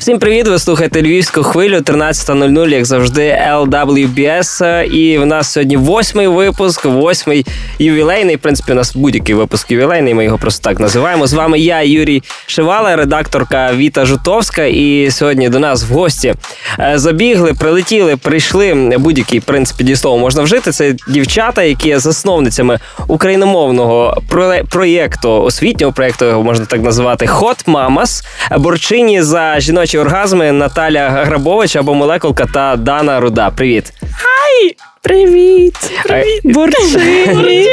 Всім привіт! Ви слухаєте львівську хвилю 13.00, як завжди, LWBS. І в нас сьогодні восьмий випуск, восьмий ювілейний. В принципі, у нас будь-який випуск ювілейний. Ми його просто так називаємо. З вами я, Юрій Шивала, редакторка Віта Жутовська. І сьогодні до нас в гості е, забігли, прилетіли, прийшли. Будь-який в принципі дієслово можна вжити. Це дівчата, які є засновницями україномовного проєкту, освітнього проєкту, його можна так називати Hot Mamas, борчині за жіночі жіночі оргазми Наталя Грабович або молекулка та Дана Руда. Привіт. Хай! Привіт! Привіт! Борчині!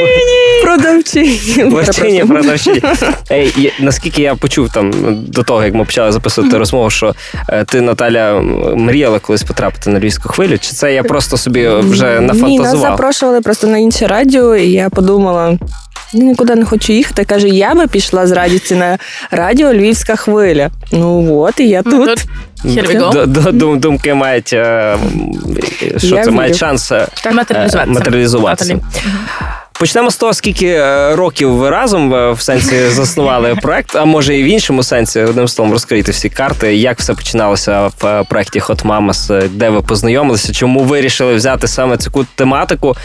Продавчині! Борчині, продавчині. Ей, Наскільки я почув там до того, як ми почали записувати розмову, що е, ти, Наталя, мріяла колись потрапити на львівську хвилю, чи це я просто собі вже нафантазував? Ні, нас запрошували просто на інше радіо, і я подумала, нікуди не хочу їхати. Каже, я би пішла з радістю на радіо Львівська хвиля. Ну от і я тут. Думки мають е, що це мають шанс е, матеріалізуватися. Почнемо з того, скільки е, років ви разом в сенсі заснували проект, а може і в іншому сенсі, одним словом, розкрити всі карти, як все починалося в проєкті Hot Mamas, де ви познайомилися, чому вирішили взяти саме цю тематику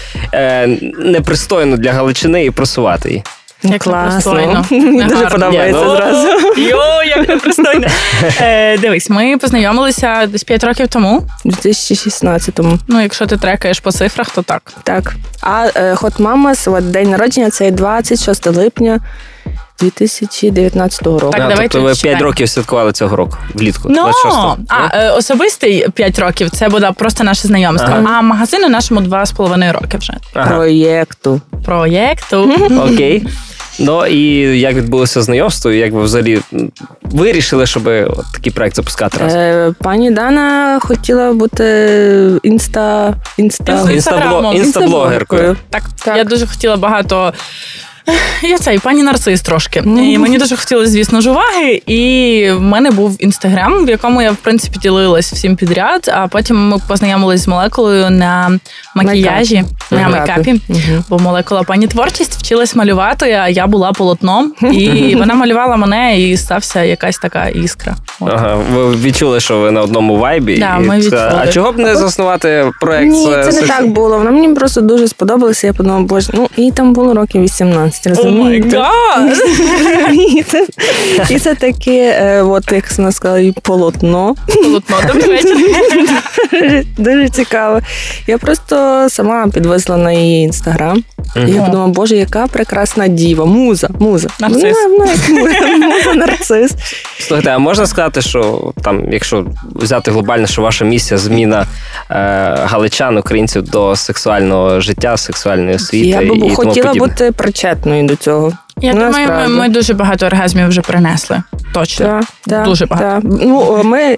непристойну для Галичини і просувати її. Як Класно. Мені дуже подобається ну, зразу. Йо, як непристойно. Е, Дивись, ми познайомилися десь 5 років тому. У 2016-му. Ну, якщо ти трекаєш по цифрах, то так. Так. А е, Hot Mamas, от день народження це 26 липня. 2019 року. Так, а, давайте тобто ви 5 років святкували цього року влітку. Ну, а е, особистий 5 років це буде просто наше знайомство. Ага. А магазину нашому 2,5 роки вже. Ага. Проєкту. Проєкту. Окей. Ну і як відбулося знайомство, і як ви взагалі вирішили, щоб такий проект запускати раз? Е, Пані Дана хотіла бути інста інста інстаблогеркою. Так, так, я дуже хотіла багато я цей пані нарцис трошки. І Мені дуже хотілося, звісно ж, уваги. І в мене був інстаграм, в якому я в принципі ділилась всім підряд. А потім ми познайомились з молекулою на макіяжі, на мейкапі. Бо молекула пані творчість вчилась малювати, а я була полотном, і вона малювала мене, і стався якась така іскра. Ага, ви відчули, що ви на одному вайбі. Да, ми відчули. А чого б не заснувати проект? Ні, це не так було. Вона мені просто дуже сподобалося. Я подумала, боже, ну і там було років 18. 15, розумієте? Oh і, це, і це таке, от як вона сказала, і полотно. Полотно, добрий вечір. Дуже цікаво. Я просто сама підвезла на її інстаграм. Я подумала, боже, яка прекрасна діва, муза, муза. Нарцис. Муза, нарцис. Слухайте, а можна сказати, що там, якщо взяти глобально, що ваша місія зміна е, галичан, українців до сексуального життя, сексуальної освіти? Я б і хотіла тому бути причетною до цього. Я ну, думаю, ми, ми дуже багато оргазмів вже принесли. Точно. Да, да, дуже багато. Да. Ну, ми,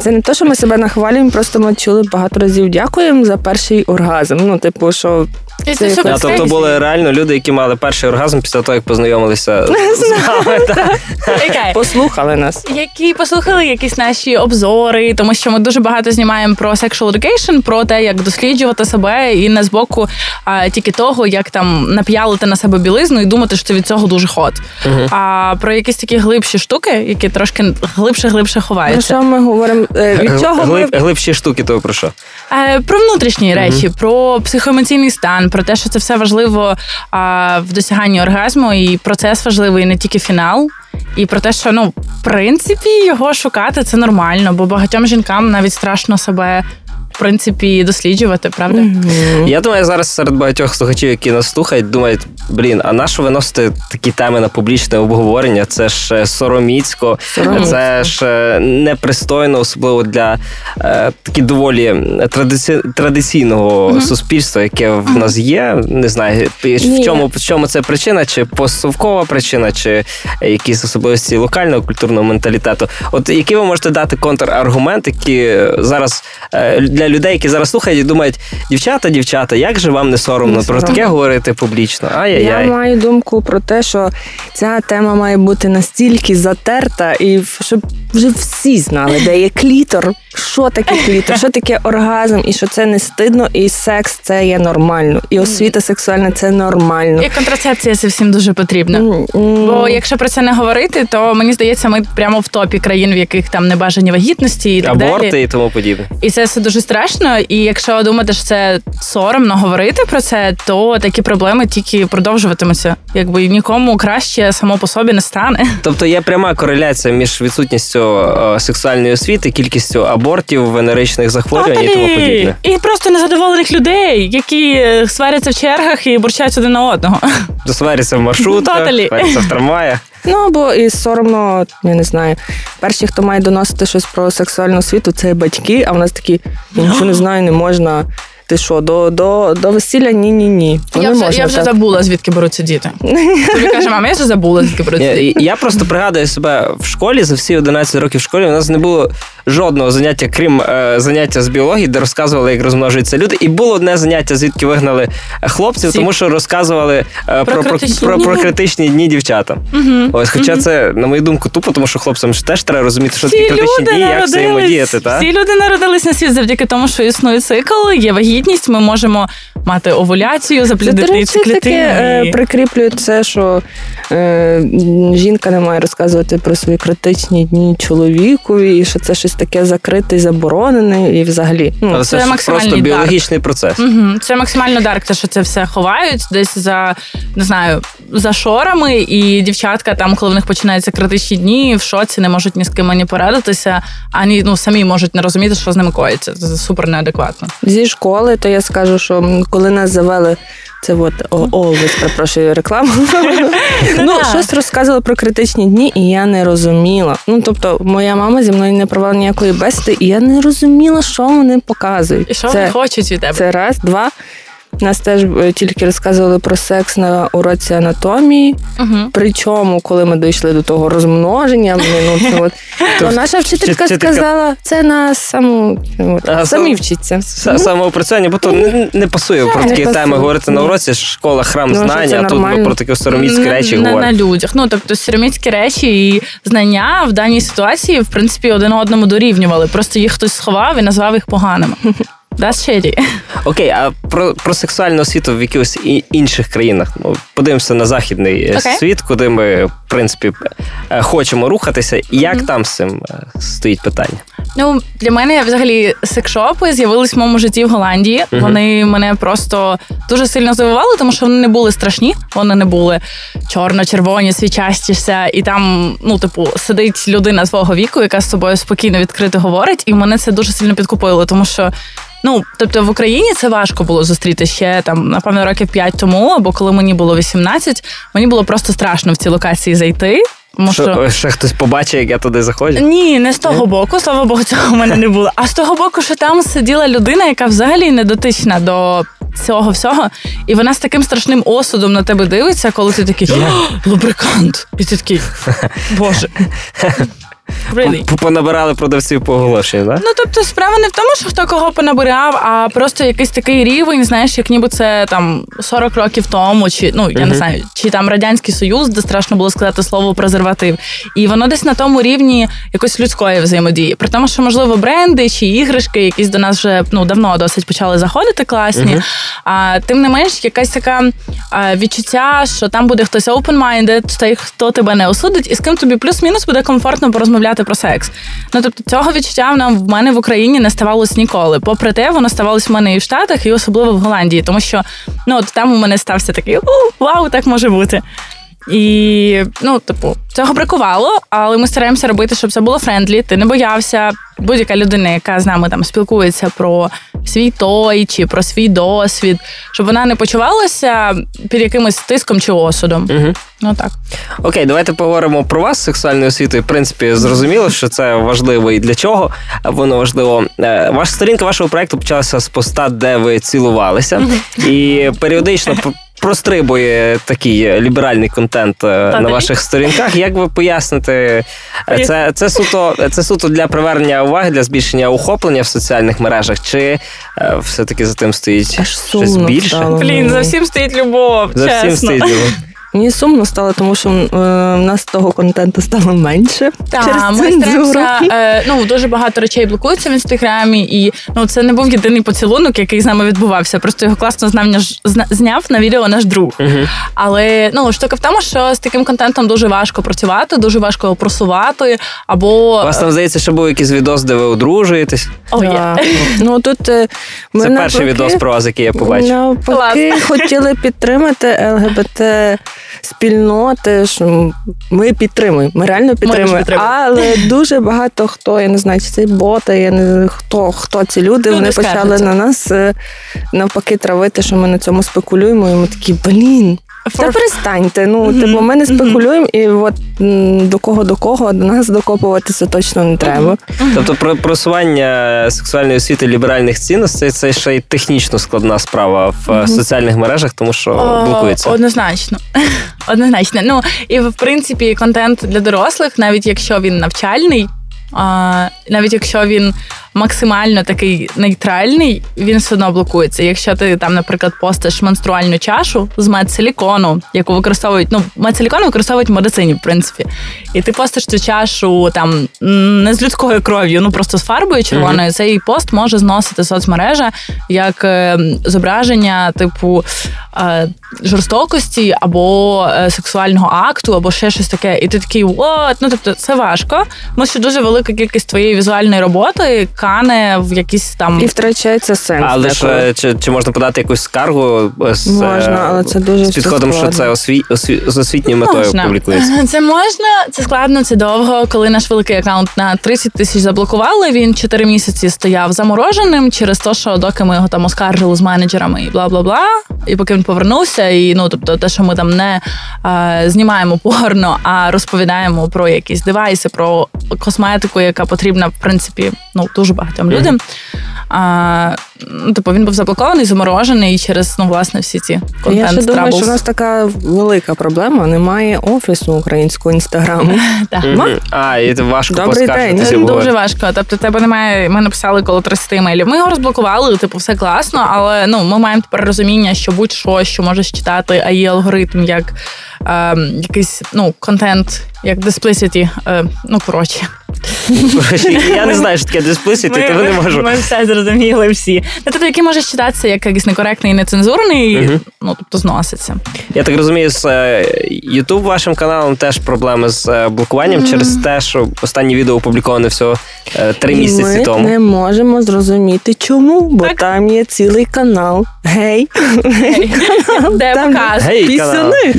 Це не те, що ми себе нахвалюємо, просто ми чули багато разів дякуємо за перший оргазм. Ну, типу, що це, це а, тобто були реально люди, які мали перший оргазм після того, як познайомилися з нами. Послухали нас. Які послухали якісь наші обзори, тому що ми дуже багато знімаємо про sexual education, про те, як досліджувати себе, і не з боку а, тільки того, як там нап'ялити на себе білизну і думати, що це від цього дуже ход. Uh-huh. А про якісь такі глибші штуки, які трошки глибше-глибше ховаються. Про що ми говоримо? Е, від чого Глиб, ми... Глибші штуки, то про що? Е, про внутрішні речі, mm-hmm. про психоемоційний стан, про те, що це все важливо а, в досяганні оргазму, і процес важливий, не тільки фінал. І про те, що ну в принципі його шукати це нормально, бо багатьом жінкам навіть страшно себе принципі досліджувати, правда? Mm-hmm. Я думаю, зараз серед багатьох слухачів, які нас слухають, думають, блін, а на що виносити такі теми на публічне обговорення? Це ж сороміцько, Сороміцько. це ж е, непристойно, особливо для е, такі доволі традиці... традиційного mm-hmm. суспільства, яке в нас є. Не знаю, в чому в чому це причина, чи постсовкова причина, чи якісь особливості локального культурного менталітету. От які ви можете дати контраргумент, які зараз е, для людей, які зараз слухають і думають, дівчата, дівчата, як же вам не соромно Не про таке говорити публічно? Ай-яй-яй. Я маю думку про те, що ця тема має бути настільки затерта, і щоб вже всі знали, де є клітор, що таке клітор, що таке оргазм, і що це не стидно, і секс це є нормально, і освіта сексуальна це нормально. І контрацепція це всім дуже потрібна. Бо якщо про це не говорити, то мені здається, ми прямо в топі країн, в яких там небажані вагітності і так Аборти далі. і тому подібне. І це все дуже страшно. І якщо думати, що це соромно говорити про це, то такі проблеми тільки продовжуватимуться. Якби нікому краще само по собі не стане. Тобто є пряма кореляція між відсутністю е, сексуальної освіти, кількістю абортів, венеричних захворювань і тому подібне. І просто незадоволених людей, які е, сваряться в чергах і бурчать один на одного. Досваряться в маршрутках, Тоталі. сваряться в трамваях. Ну або і соромно, я не знаю. Перші, хто має доносити щось про сексуальну освіту, це батьки, а в нас такі, я нічого не знаю, не можна. Ти що, до, до, до весілля ні, ні, ні. Ну, Я вже, можна я вже так. забула, звідки беруться діти. Тобі каже, мама, я вже забула, звідки беруться діти. Я, я просто пригадую себе в школі за всі 11 років в школі. У нас не було жодного заняття, крім е, заняття з біології, де розказували, як розмножуються люди. І було одне заняття, звідки вигнали хлопців, Всі. тому що розказували е, про, про, критичні про, дні. про критичні дні дівчатам. Мгм. Ось, хоча це, на мою думку, тупо, тому що хлопцям ж теж треба розуміти, що таке Всі критичні дні, як взаємодіяти. народились, Та? всі люди народились на світ завдяки тому, що існує цикл, є вагітність. Ми можемо мати овуляцію, таке клітини. е, і- це, що е, жінка не має розказувати про свої критичні дні чоловікові, і що це щось таке закрите і заборонене, і взагалі. Ну, Але це це, просто біологічний процес. Мгм. Це максимально дарк, те, що це все ховають десь за не знаю за шорами, і дівчатка там, коли в них починаються критичні дні, в шоці не можуть ні з ким ані порадитися, ані ну самі можуть не розуміти, що з ними коїться. Це супер неадекватно. Зі школи, то я скажу, що коли нас завели. Це от о, Always, перепрошую рекламу. ну, щось розказували про критичні дні, і я не розуміла. Ну, тобто, моя мама зі мною не провела ніякої бесіди, і я не розуміла, що вони показують. І що вони хочуть від тебе? Це раз, два. Нас теж е, тільки розказували про секс на уроці анатомії. Угу. Причому, коли ми дійшли до того розмноження, блін, ну, от, то наша вчителька сказала, це на саму от, А, самі сам- вчиться. Самоопрацювання, бо то не, не пасує про Не такі пасує. теми говорити на уроці, школа, храм Ну, знання, а тут ми про такі сороміцькі речі на, на людях. Ну тобто сироміцькі речі і знання в даній ситуації, в принципі, один одному дорівнювали. Просто їх хтось сховав і назвав їх поганими. That's shady. Окей, а про, про сексуальну освіту в якихось інших країнах. Ну, подивимося на західний е, Окей. світ, куди ми, в принципі, е, хочемо рухатися. І як там з цим е, стоїть питання? Ну для мене взагалі секшопи з'явились в моєму житті в Голландії. Мгм. Вони мене просто дуже сильно здивували, тому що вони не були страшні. Вони не були чорно-червоні, свічастіся, і там, ну, типу, сидить людина свого віку, яка з собою спокійно відкрито говорить, і мене це дуже сильно підкупило, тому що. Ну, тобто в Україні це важко було зустріти ще там, напевно, років 5 тому, або коли мені було 18, мені було просто страшно в ці локації зайти. Тому що, Що, е, ще хтось побачить, як я туди заходжу? ні, не з того боку, слава Богу, цього в мене не було. А з того боку, що там сиділа людина, яка взагалі не дотична до цього всього, і вона з таким страшним осудом на тебе дивиться, коли ти такий «О, лубрикант. І ти такий, боже. Really? Понабирали продавців по оголошенню, так? Ну тобто справа не в тому, що хто кого понабирав, а просто якийсь такий рівень, знаєш, як ніби це там 40 років тому, чи ну я Мгм. не знаю, чи там радянський союз, де страшно було сказати слово презерватив. І воно десь на тому рівні якоїсь людської взаємодії. При тому, що можливо бренди чи іграшки, якісь до нас вже ну давно досить почали заходити класні. Мгм. А тим не менш, якась така а, відчуття, що там буде хтось open-minded, той, хто тебе не осудить, і з ким тобі плюс-мінус буде комфортно порозмовляти про секс. Ну тобто цього відчуття нам в мене в Україні не ставалось ніколи. Попри те, воно ставалось в мене і в Штатах, і особливо в Голландії, тому що ну от там у мене стався такий у вау, так може бути. І ну, типу, цього бракувало, але ми стараємося робити, щоб це було friendly. Ти не боявся. Будь-яка людина, яка з нами там спілкується про свій той чи про свій досвід, щоб вона не почувалася під якимось тиском чи осудом. Угу. Ну так. Окей, давайте поговоримо про вашу сексуальну освіту. В принципі, зрозуміло, що це важливо і для чого воно важливо. Е, Ваша сторінка вашого проекту почалася з поста, де ви цілувалися, і періодично прострибує такий ліберальний контент е, Та на ні. ваших сторінках. Як ви поясните, е, це, це, суто, це суто для привернення уваги, для збільшення охоплення в соціальних мережах, чи е, все-таки за тим стоїть Аж щось більше? стало. Блін, за всім стоїть любов. За всім стоїть. любов. Мені сумно стало, тому що е, в нас того контенту стало менше. Так, через ми стараємося, е, ну дуже багато речей блокуються в інстаграмі, і ну це не був єдиний поцілунок, який з нами відбувався. Просто його класно знав наш зняв на відео наш друг. Мгм. Але ну штука в тому, що з таким контентом дуже важко працювати, дуже важко його просувати. Або У вас там здається, що був якийсь відос, де ви одружуєтесь. О, є. Ну тут е, ми Це перший навпаки- відос про вас, який я побачив. Навпаки, хотіли підтримати ЛГБТ спільноти. Що ми підтримуємо. Ми реально підтримуємо. підтримуємо. Але дуже багато хто, я не знаю, чи це боти, я не хто, хто ці люди, Люди вони почали на нас е, навпаки травити, що ми на цьому спекулюємо. І ми такі, блін. Та перестаньте. Ну, Мгм, типу, ми не спекулюємо, і от до кого до кого до нас докопуватися точно не треба. Тобто про просування сексуальної освіти ліберальних цінностей це ще й технічно складна справа в е, соціальних мережах, тому що О, блокується. Однозначно. Однозначно. Ну і в принципі контент для дорослих, навіть якщо він навчальний, а, навіть якщо він максимально такий нейтральний, він все одно блокується. Якщо ти там, наприклад, постиш менструальну чашу з медсилікону, яку використовують, ну медсилікон використовують в медицині, в принципі, і ти постиш цю чашу там не з людською кров'ю, ну просто з фарбою червоною, цей пост може зносити соцмережа як е, зображення, типу. е, Жорстокості або е, сексуального акту, або ще щось таке, і ти такий от, ну тобто це важко. Тому що дуже велика кількість твоєї візуальної роботи кане в якісь там І втрачається сенс. Але ж е, чи, чи можна подати якусь скаргу е, з, е, Можна, але це дуже з підходом, що це осві, осві, з освітньою метою Можна. публікується? Це можна, це складно, це довго. Коли наш великий аккаунт на 30 тисяч заблокували, він 4 місяці стояв замороженим через те, що доки ми його там оскаржили з менеджерами і бла бла бла. І поки він повернувся, і ну тобто, те, що ми там не е, знімаємо порно, а розповідаємо про якісь девайси, про косметику, яка потрібна в принципі ну дуже багатьом людям. А, ну, типу, він був заблокований, заморожений через ну власне всі ці контент Я ще думаю, що у нас така велика проблема. Немає офісу українського інстаграму. А, і це важко Добрий день. в Дуже важко. Тобто, тебе немає. Ми написали коло 30 емейлів. Ми його розблокували, типу, все класно, але ну ми маємо тепер розуміння, що будь-що, що можеш читати, а є алгоритм, як е, якийсь ну контент, як диспlicity, е, ну коротше. Я не знаю, що таке диспlicity, тому не можу. Ми все зрозуміли всі. Ну, тобто, який може читатися як якийсь некоректний і нецензурний, ну тобто зноситься. Я так розумію, з е, YouTube вашим каналом теж проблеми з е, блокуванням через те, що останнє відео опубліковане всього е, три місяці ми тому. не можемо зрозуміти, чому, бо Так. там є цілий канал. Гей, Де Там показ. Пісюни.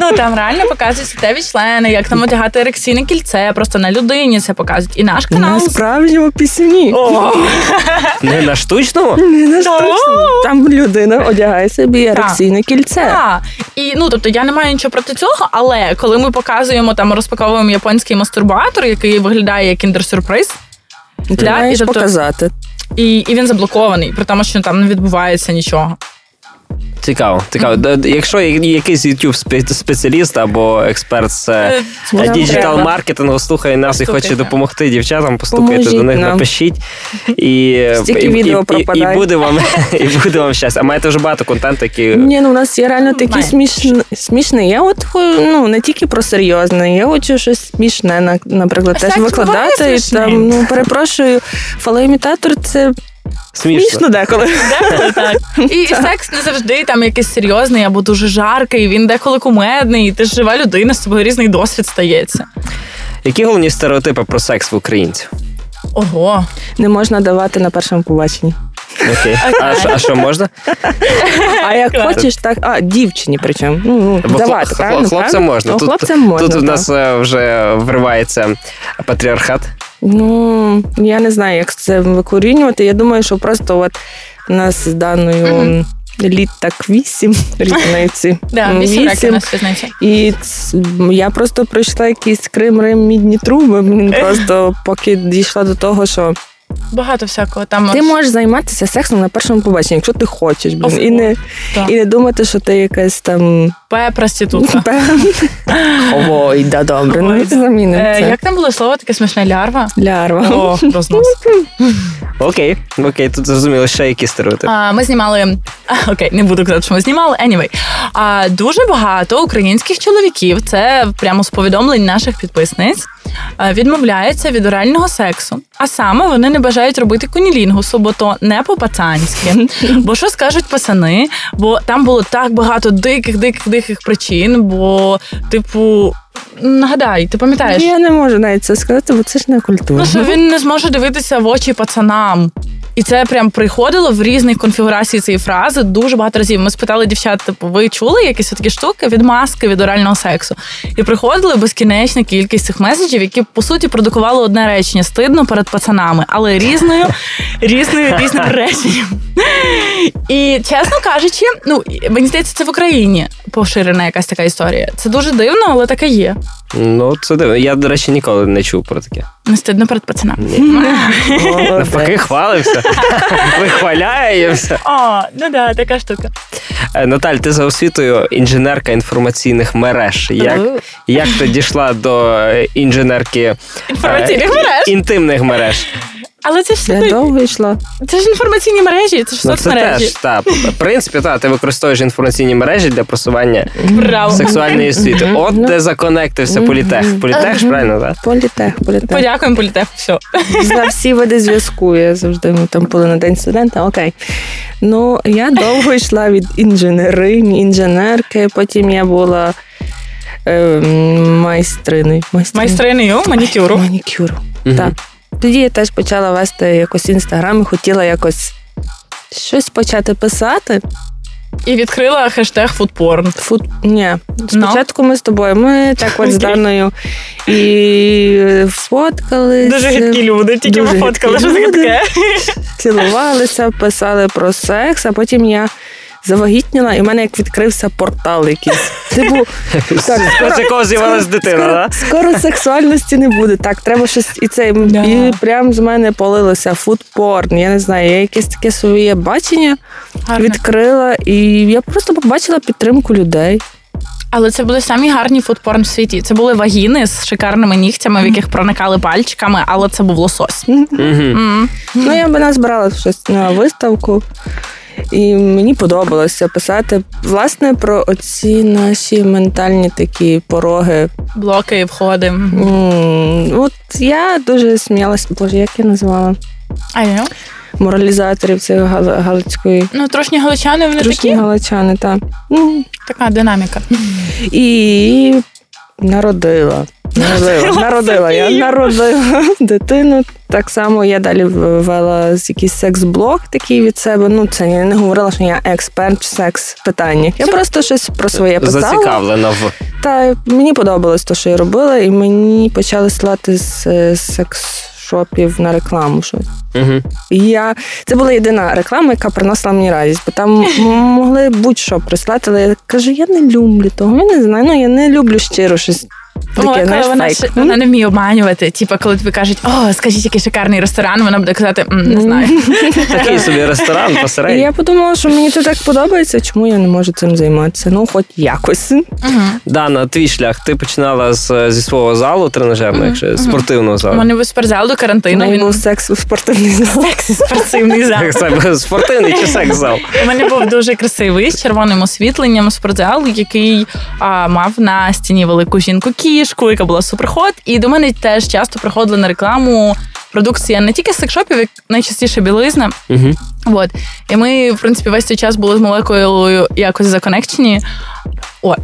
Ну там реально показують статеві члени, як там одягати ерекційне кільце, просто на людині це показують. І наш На канал. справжньому пісюні. О, Не на штучному? Не на штучному. Там людина одягає собі ерекційне кільце. Так. І ну тобто я не маю нічого проти цього, але коли ми показуємо там розпаковуємо японський мастурбатор, який виглядає як кіндер-сюрприз, Ти маєш і тобто- показати. і, і він заблокований, при тому, що там не відбувається нічого. Цікаво, цікаво. Якщо якийсь YouTube спе- спеціаліст або експерт з Е, digital маркетингу слухає нас і хоче допомогти дівчатам, постукайте Поможіть до них, нам. напишіть. І, і, відео і, і, пропадає. і буде вам і буде вам щастя. А маєте вже багато контенту, який Ні, ну у нас є реально такі смішні. смішні. Я от ну не тільки про серйозне, я хочу щось смішне, на- наприклад, А теж викладати. І там, ну перепрошую, фалоімітатор це смішно. смішно деколи. Деколи так. І, і секс не завжди там якийсь серйозний або дуже жаркий. Він деколи кумедний. І ти ж жива людина, з тобою різний досвід стається. Які головні стереотипи про секс в українців? Ого. Не можна давати на першому побаченні. Окей. А, що- а що можна? А як Клас. хочеш, так а дівчині причому. Ну, ну Бо давати, хлоп- правильно? хлопцям правильно? можна. Ну, Тут- хлопцям можна. Тут у нас е, вже вривається патріархат. Ну, я не знаю, як це викорінювати. Я думаю, що просто от у нас з даною Мгм. літ так вісім різниці. Да, Ну, вісім років нас різниця. І я просто пройшла якісь крим рим мідні труби. Блін, просто поки дійшла до того, що Багато всякого там. Ти можеш займатися сексом на першому побаченні, якщо ти хочеш, блін, і не, Так. і не думати, що ти якась там П-проститутка. Ой, да добре, ну Ой, да. замінимо Е. Як там було слово таке смішне лярва? Лярва. О, рознос. Окей, окей, тут зрозуміло, ще які стереотипи. А, ми знімали. Окей, не буду казати, що ми знімали. Anyway. А, дуже багато українських чоловіків, це прямо з повідомлень наших підписниць. а, Відмовляються від орального сексу, а саме вони не бажають робити кунілінгусу, бо то не по-пацанськи. Бо що скажуть пацани? Бо там було так багато диких, диких, диких причин. Бо, типу, нагадай, ти пам'ятаєш? Я не можу навіть це сказати, бо це ж не культура. Ну, що він не зможе дивитися в очі пацанам. І це прям приходило в різних конфігураціях цієї фрази дуже багато разів. Ми спитали дівчат, типу, ви чули якісь такі штуки від маски від орального сексу? І приходили безкінечна кількість цих меседжів, які по суті продукували одне речення стидно перед пацанами, але різною, різною, різним реченням. І чесно кажучи, ну мені здається, це в Україні поширена якась така історія. Це дуже дивно, але таке є. Ну, це дивно. Я, до речі, ніколи не чув про таке. Не стидно перед пацанами. Навпаки, хвалився. Вихваляємося. О, ну да, така штука. Е, Наталь, ти за освітою інженерка інформаційних мереж. Як, як ти дійшла до е, інженерки е, Інформаційних мереж. інтимних мереж? Але це ж Я це, довго йшла. це ж інформаційні мережі, це ж Ну, це соцмережі. теж так. В принципі, так, ти використовуєш інформаційні мережі для просування Браво. сексуальної освіти. От Ну. де законектився політех. Політех ж правильно, так? Політех, політех. Подякуємо політеху. Все. За всі види зв'язку. Я завжди ми там були на день студента. Окей. Ну, я довго йшла від інженеринь, інженерки, потім я була е, майстриною. Манікюру. Манікюру. Мгм. Так. Тоді я теж почала вести якось інстаграм і хотіла якось щось почати писати. І відкрила хештег фудпорн. Фут... Ні. Спочатку ми з тобою. Ми так от з Даною і фоткались. Дуже гидкі люди, тільки Дуже ми фоткали, що таке. цілувалися, писали про секс, а потім я завагітніла, і в мене як відкрився портал якийсь. Типу, так, З якого з'явилась дитина, скоро, так? скоро сексуальності не буде. Так, треба щось і це. Да. І прям з мене полилося фудпорн. Я не знаю, я якесь таке своє бачення Гарно. відкрила, і я просто побачила підтримку людей. Але це були самі гарні фудпорн в світі. Це були вагіни з шикарними нігтями, в яких проникали пальчиками, але це був лосось. Угу. М. Ну, я би назбирала щось на виставку. І мені подобалося писати власне про оці наші ментальні такі пороги. Блоки, входи. М, От я дуже сміялася, боже, як я називала А я? моралізаторів цієї гал- галицької Ну, трошні галичани, вони трушні такі. галичани, так. Така динаміка. І народила. Народила, народила. Я народила дитину. Так само я далі вела з якийсь секс-блог такий від себе. Ну, це я не говорила, що я експерт в секс-питаннях. Я просто щось про своє писала. Зацікавлена в Та мені подобалось те, що я робила, і мені почали слати з е, секс-шопів на рекламу. Щось. угу. Я це була єдина реклама, яка приносила мені радість, бо там могли будь-що прислати, але я кажу, я не люблю того. Я не знаю. Ну я не люблю щиро щось. Таке, знаєш, вона, фейк. ще- вона не вміє обманювати. Типа, коли тобі кажуть, о, скажіть, який шикарний ресторан, вона буде казати, «М, не знаю. такий собі ресторан І посередньо. я подумала, що мені це так подобається, чому я не можу цим займатися? Ну, хоч якось. Мгм. Дана, твій шлях. Ти починала з, зі свого залу тренажерного, якщо спортивного У залу. мене був спортзал до карантину. Ну, Він був секс у спортивний зал. спортивний зал. Як це спортивний чи секс-зал? У мене був дуже красивий з червоним освітленням спортзал, який а, мав на стіні велику жінку кішку, яка була суперхот. І до мене теж часто приходили на рекламу продукція не тільки з секшопів, як найчастіше білизна. Угу. От. І ми, в принципі, весь цей час були з молекулою якось законекчені. От.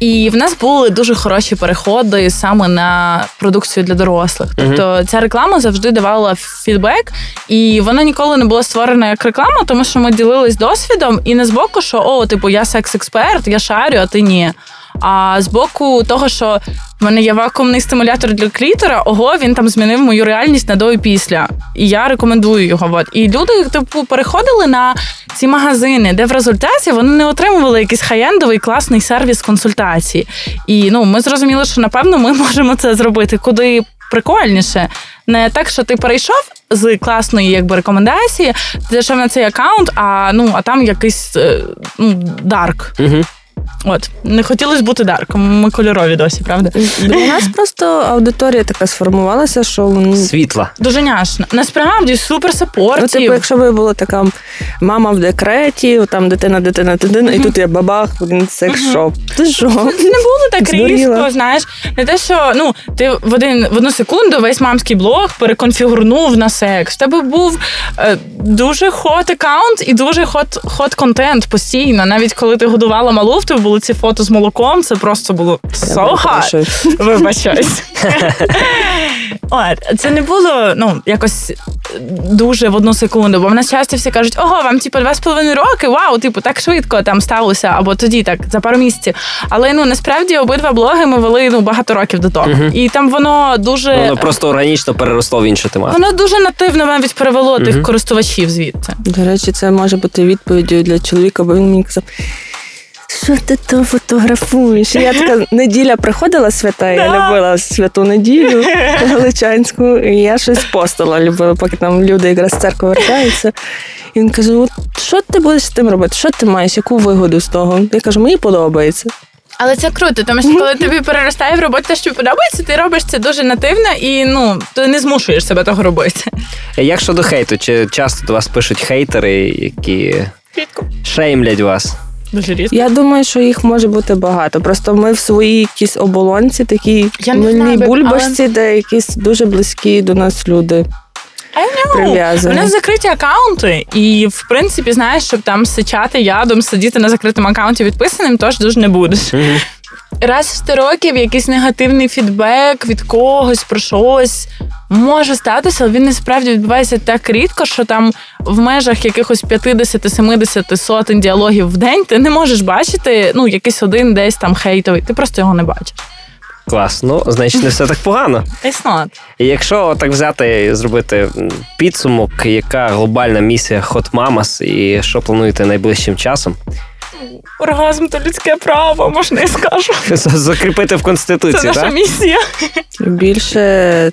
І в нас були дуже хороші переходи саме на продукцію для дорослих. Тобто ця реклама завжди давала фідбек, і вона ніколи не була створена як реклама, тому що ми ділились досвідом, і не з боку, що о, типу, я секс-експерт, я шарю, а ти ні. А з боку того, що в мене є вакуумний стимулятор для клітора, ого, він там змінив мою реальність на до і після. І я рекомендую його. От. І люди, типу, переходили на ці магазини, де в результаті вони не отримували якийсь хаєндовий класний сервіс консультації. І ну, ми зрозуміли, що напевно ми можемо це зробити куди прикольніше. Не так, що ти перейшов з класної якби рекомендації, ти зайшов на цей аккаунт, а ну а там якийсь е, ну, дарк. Угу. От не хотілося бути дарком. Ми кольорові досі, правда? Для нас просто аудиторія така сформувалася, що ну, Світла. Дуже няшно. Насправді супер Ну, типу, якщо би була така мама в декреті, там дитина, дитина, дитина, і тут є бабах, блін, секс-шоп. Ти що? Не було так різко, знаєш. Не те, що ну ти в один в одну секунду весь мамський блог переконфігурнув на секс. В тебе був е, дуже хот аккаунт і дуже хот хот контент постійно. Навіть коли ти годувала малу, в тебе були ці фото з молоком. Це просто було so hot. Вибачаюсь. От, це не було ну, якось дуже в одну секунду, бо в нас часто всі кажуть, ого, вам типу два з половиною роки, вау, типу, так швидко там сталося, або тоді так, за пару місяців. Але ну насправді обидва блоги ми вели ну, багато років до того. І там воно дуже. Воно просто органічно переросло в іншу тематику. Воно дуже нативно навіть перевело тих користувачів звідти. До речі, це може бути відповіддю для чоловіка, бо він мені казав. Що ти то фотографуєш? І я така неділя приходила свята, я любила святу неділю Галичанську, і я щось постила, любила, поки там люди якраз з церкви вертаються. І він каже: От що ти будеш з тим робити? Що ти маєш? Яку вигоду з того? Я кажу, мені подобається. Але це круто, тому що коли тобі переростає в роботі те, що подобається, ти робиш це дуже нативно і ну ти не змушуєш себе того робити. Як щодо хейту, чи часто до вас пишуть хейтери, які Рідко. шеймлять вас? Дуже різко. Я думаю, що їх може бути багато. Просто ми в своїй якійсь оболонці, такій Я не мильній бо- бульбашці, де якісь дуже близькі до нас люди I know. У прив'язані. нас закриті акаунти, і в принципі, знаєш, щоб там сичати ядом, сидіти на закритому акаунті відписаним, теж дуже не будеш. Мгм. Раз в 100 років якийсь негативний фідбек від когось про щось може статися, але він насправді відбувається так рідко, що там в межах якихось 50, 70 сотень діалогів в день ти не можеш бачити ну якийсь один десь там хейтовий. Ти просто його не бачиш. Клас. Ну, значить, не все так погано. It's not. І якщо так взяти і зробити підсумок, яка глобальна місія Hot Mamas і що плануєте найближчим часом, Оргазм то людське право, можна я скажу. закріпити в Це конституції, наша так? місія. більше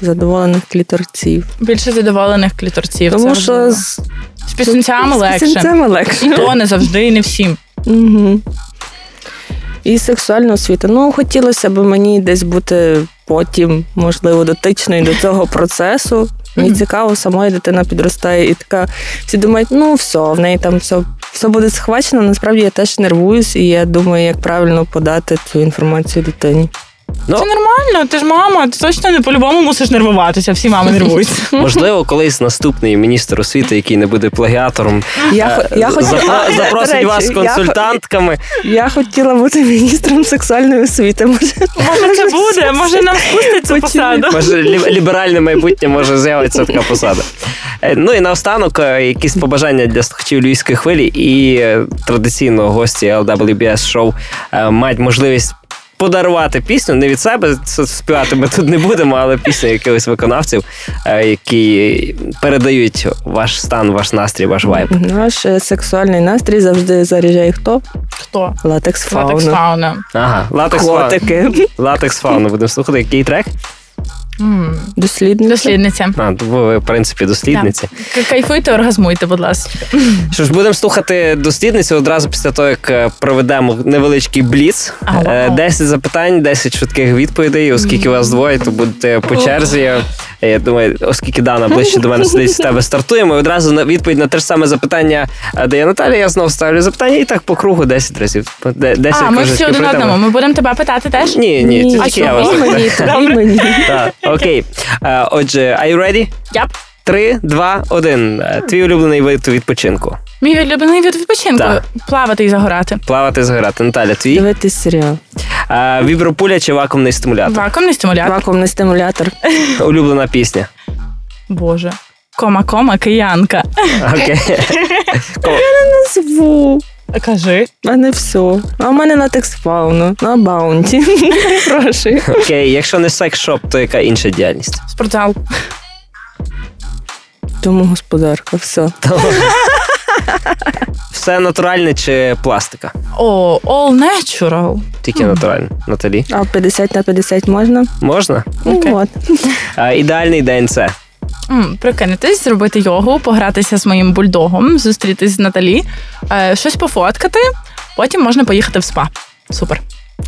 задоволених кліторців. Більше задоволених кліторців. Тому це що важливо. з, з пісенцями з легше. пісенцями легше. І то не завжди, і не всім. Угу. І сексуальна освіта. Ну, хотілося б мені десь бути потім, можливо, дотичною до цього процесу. Мені цікаво, самої дитина підростає і така. Всі думають, ну все, в неї там все, все буде схвачено. Насправді я теж нервуюсь, і я думаю, як правильно подати цю інформацію дитині. Ну, Це нормально, ти ж мама, ти точно не по-любому мусиш нервуватися, всі мами нервуються. можливо, колись наступний міністр освіти, який не буде плагіатором, Я, е, я, запро- хотіла, до запросить речі, вас консультантками. Я хотіла бути міністром сексуальної освіти. Може, Може, це буде, може нам спустять цю посаду. Може, ліберальне майбутнє може з'явиться така посада. Е, Ну і наостанок, е, якісь побажання для слухачів львівської хвилі і е, традиційно гості LWBS шоу е, мають можливість. Подарувати пісню не від себе співати ми тут не будемо, але пісню якихось виконавців, е, які передають ваш стан, ваш настрій, ваш вайб. наш е, сексуальний настрій завжди заряджає хто? Хто? Латекс Латекс фауна. фауна. Ага, латекс фауна. Латекс фауна. Будемо слухати, який трек? М, Дослідниця. Дослідниця. А, ви, в принципі, дослідниці. К- Кайфуйте, оргазмуйте, будь ласка. Що ж, будемо слухати дослідницю одразу після того, як е, проведемо невеличкий бліц. Ага. Е, 10 запитань, 10 швидких відповідей. Оскільки вас двоє, то будете по черзі. Е, Я думаю, оскільки Дана ближче до мене сидить з тебе, стартуємо. І одразу на відповідь на те ж саме запитання де дає Наталія. Я знову ставлю запитання і так по кругу 10 разів. Де- 10 А, ми всі один одному. Ми будемо тебе питати теж? Ні, ні, Ні, тільки я вас. мені, окей. Е, Отже, are you ready? Yep. Три, два, один. Е, Твій улюблений вид відпочинку. Мій улюблений від відпочинку. Так. Плавати і загорати. Плавати згорати. Наталя, твій. Дивитись серіал. Е, Вібропуля чи вакуумний стимулятор? Вакуумний стимулятор. Вакуумний стимулятор. Улюблена пісня. Боже. Кома-кома, киянка. Окей. Назву. Кажи. А не все. А в мене латекс фауна. На баунті. Прошу. Окей, якщо не секс-шоп, то яка інша діяльність? Спортзал. Тому господарка, все. Все натуральне чи пластика? О, all natural. Тільки натуральне. Наталі. А 50 на 50 можна? Можна? Окей. Ну, от. А, ідеальний день це. М, Прикинутись, зробити йогу, погратися з моїм бульдогом, зустрітись з Наталі, е, щось пофоткати, потім можна поїхати в спа. Супер.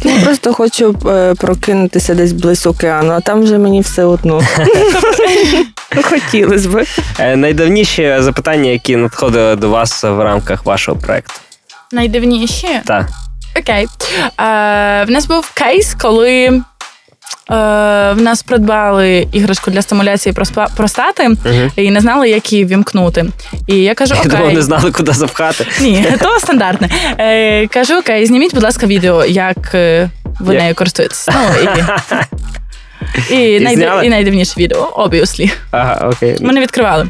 Я просто хочу е, прокинутися десь близько океану, а там вже мені все одно. Хотілося б. Е, найдавніші запитання, які надходили до вас в рамках вашого проекту. Найдавніші? Так. Окей. Е, в нас був кейс, коли в нас придбали іграшку для стимуляції проспа- простати Угу. і не знали, як її вімкнути. І я кажу, Я окей. думав, не знали, куди запхати. Ні, то стандартне. Е, кажу, окей, зніміть, будь ласка, відео, як е, ви нею користуєтесь. Ну, і, і, найди- і найдивніше відео, obviously. Ага, окей. Ми не відкривали.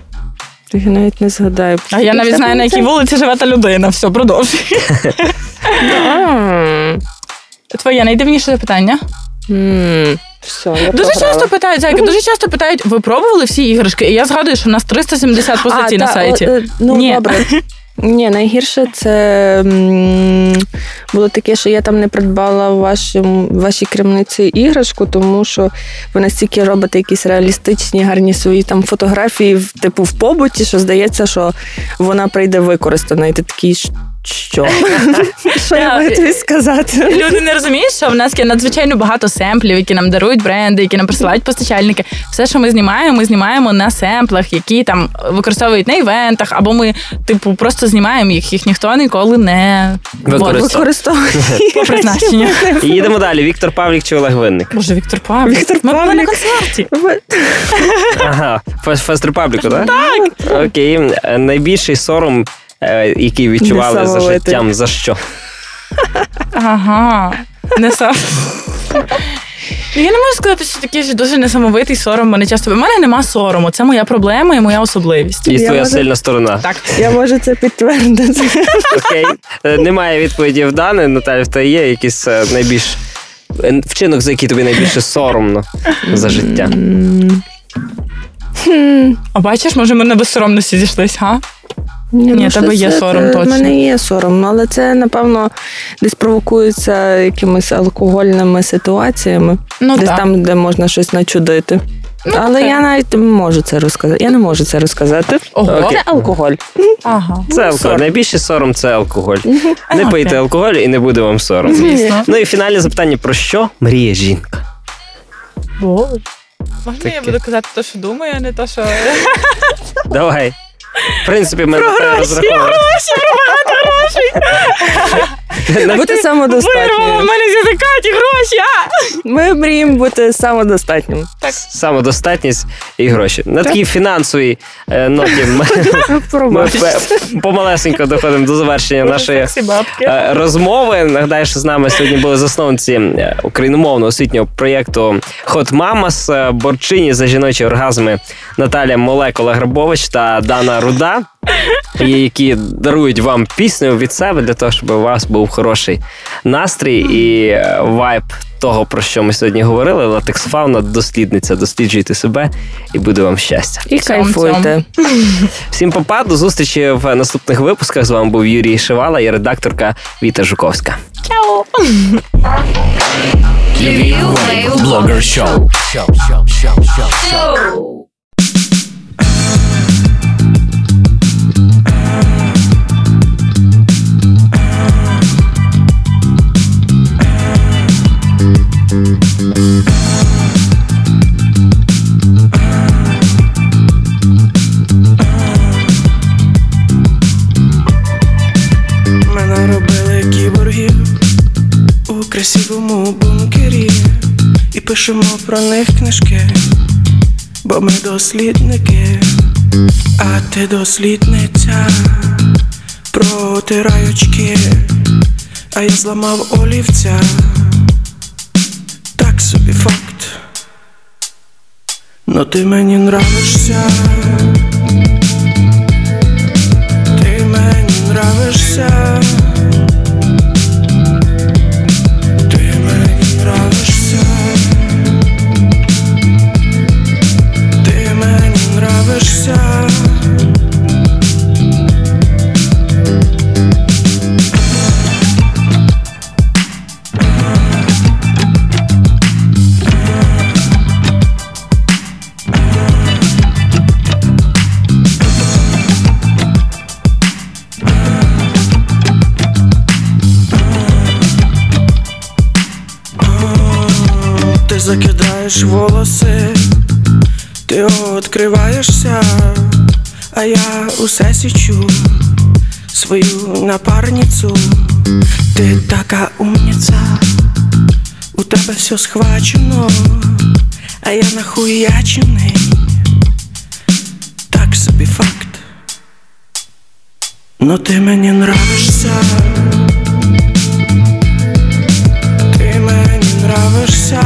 Я навіть не згадаю. А я навіть знаю, на якій вулиці живе та людина. Все, продовжуй. Твоє найдивніше запитання. Все, я Дуже програла. часто питають, зайки, дуже часто питають, ви пробували всі іграшки? І я згадую, що у нас 370 позицій А, на та, сайті. о, е, ну, Ні. добре. Ні, найгірше це було таке, що я там не придбала в вашому, вашій крамниці іграшку, тому що ви настільки робите якісь реалістичні, гарні свої там фотографії, типу в побуті, що здається, що вона прийде використана. І ти такий, «Щ- що? Що я маю тобі сказати? Люди не розуміють, що в нас є надзвичайно багато семплів, які нам дарують бренди, які нам присилають постачальники. Все, що ми знімаємо, ми знімаємо на семплах, які там використовують на івентах, або ми, типу, просто знімаємо їх. Їх ніхто ніколи не Використовує. по призначенню. І їдемо далі. Віктор Павлік чи Олег Винник? Боже, Віктор Павлік. Віктор Ми були на концерті. Ага, Фест Репабліку, так? Так. Окей. Найбільший сором, який відчували за життям, за що? Ага. Не сам. Я не можу сказати, що такий ж дуже несамовитий сором мене часто. У мене нема сорому. Це моя проблема і моя особливість. І Я твоя можу- сильна сторона. Так. Я можу це підтвердити. Окей. Е, Немає відповіді в Дани. Наталя, в тебе є якийсь е, найбільш е, вчинок, за який тобі найбільше соромно за життя. А бачиш, може, ми на безсоромності зійшлись, га? Ні, ну, тебе є це? сором, точно. В мене є сором, але це, напевно, десь провокується якимись алкогольними ситуаціями, Ну десь так. там, де можна щось начудити. Ну, але окей. я навіть не можу це розказати. Я не можу це розказати. Ого. Окей. Це алкоголь. Ага. Це алкоголь. Найбільший сором це алкоголь. Не пийте алкоголь і не буде вам сором. Звісно. Ну і фінальне запитання: про що мріє жінка? Боже. Можна Таке. я буду казати те, що думаю, а не те, що. Давай. В принципі, ми на те розраховуємо. Бути Вирвала в мене з язика ті гроші, а! Ми мріємо бути самодостатнім. Самодостатність і гроші. На такій фінансовій е, ноті ми, ми помалесенько доходимо до завершення нашої е, розмови. Нагадаю, що з нами сьогодні були засновниці е, україномовного освітнього проєкту Hot Mamas, е, борчині за жіночі оргазми Наталя Молекола Грабович та Дана Руда, і які дарують вам пісню від себе для того, щоб у вас був хороший настрій і е, вайб. Того, про що ми сьогодні говорили, латекс фауна, дослідниця, досліджуйте себе і буде вам щастя. І кайфуйте. Всім попа, до зустрічі в наступних випусках. З вами був Юрій Шивала і редакторка Віта Жуковська. Чао! Blogger Show. Мене робили кіборгів у красивому бункері. І пишемо про них книжки, бо ми дослідники, а ти дослідниця, протирай очки, а я зламав олівця. i fakt Në ty me një ndrashë січу свою напарницю, ти така умниця, у тебе все схвачено, а я нахуячений, так собі факт. Но ти мені нравишся. Ти мені нравишся.